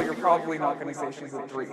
you're probably not going to say she's a three.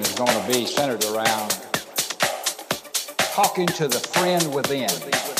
is going to be centered around talking to the friend within.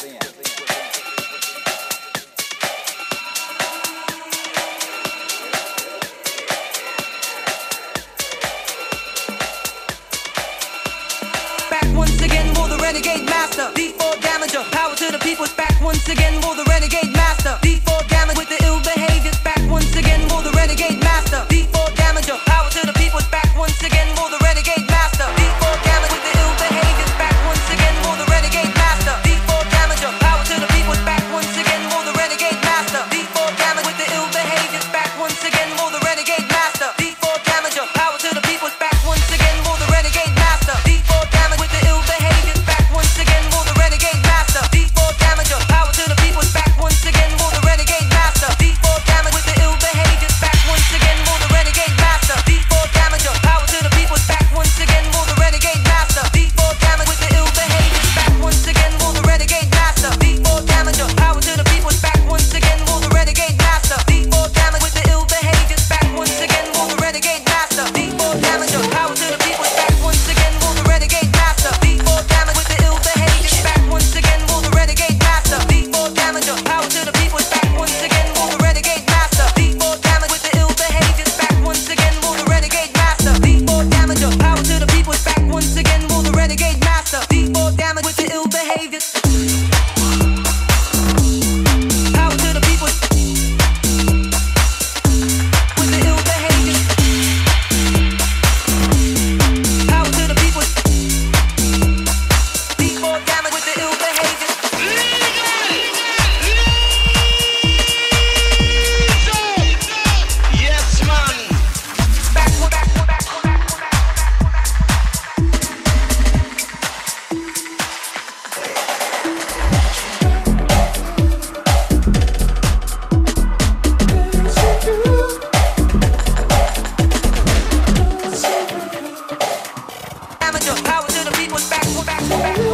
Look, power to the people's back, back, back.